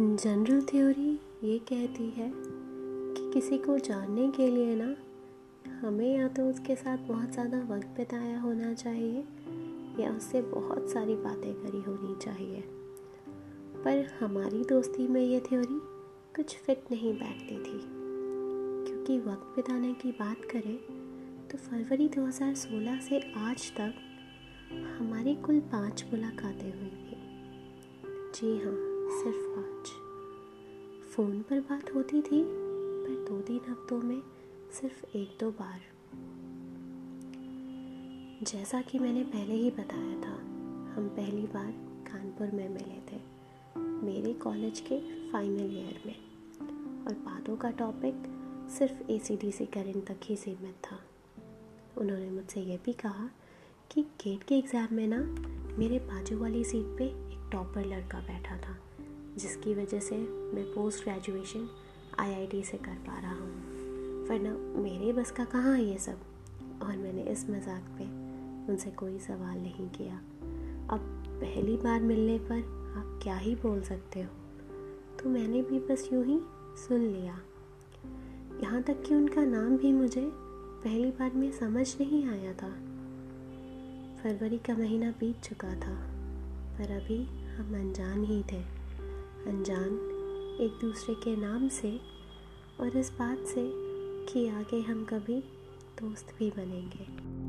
General theory ये कहती है कि किसी को जानने के लिए ना, हमें या तो उसके साथ बहुत ज़्यादा वक्त बिताया होना चाहिए, या उससे बहुत सारी बातें करी होनी चाहिए। पर हमारी दोस्ती में ये थ्योरी कुछ फिट नहीं बैठती थी। क्योंकि वक्त बिताने की बात करें तो फरवरी 2016 से आज तक हमारी कुल पाँच मुलाकातें हुई थी। जी हाँ सिर्फ़ पाँच। फ़ोन पर बात होती थी, पर दो तीन हफ्तों में सिर्फ़ एक दो बार। जैसा कि मैंने पहले ही बताया था, हम पहली बार कानपुर में मिले थे, मेरे कॉलेज के फाइनल ईयर में। और बातों का टॉपिक सिर्फ़ ए सी डी सी करेंट तक ही सीमित था। उन्होंने मुझसे यह भी कहा कि गेट के एग्ज़ाम में ना, मेरे बाजू वाली सीट पे एक टॉपर लड़का बैठा था। जिसकी वजह से मैं पोस्ट ग्रेजुएशन आईआईटी से कर पा रहा हूँ। वरना मेरे बस का कहाँ है ये सब? और मैंने इस मज़ाक पे उनसे कोई सवाल नहीं किया। अब पहली बार मिलने पर आप क्या ही बोल सकते हो? तो मैंने भी बस यूँ ही सुन लिया। यहाँ तक कि उनका नाम भी मुझे पहली बार में समझ नहीं आया था। फरवरी का महीना बीत चुका था, पर अभी हम अनजान ही थे। अनजान, एक दूसरे के नाम से और इस बात से कि आगे हम कभी दोस्त भी बनेंगे।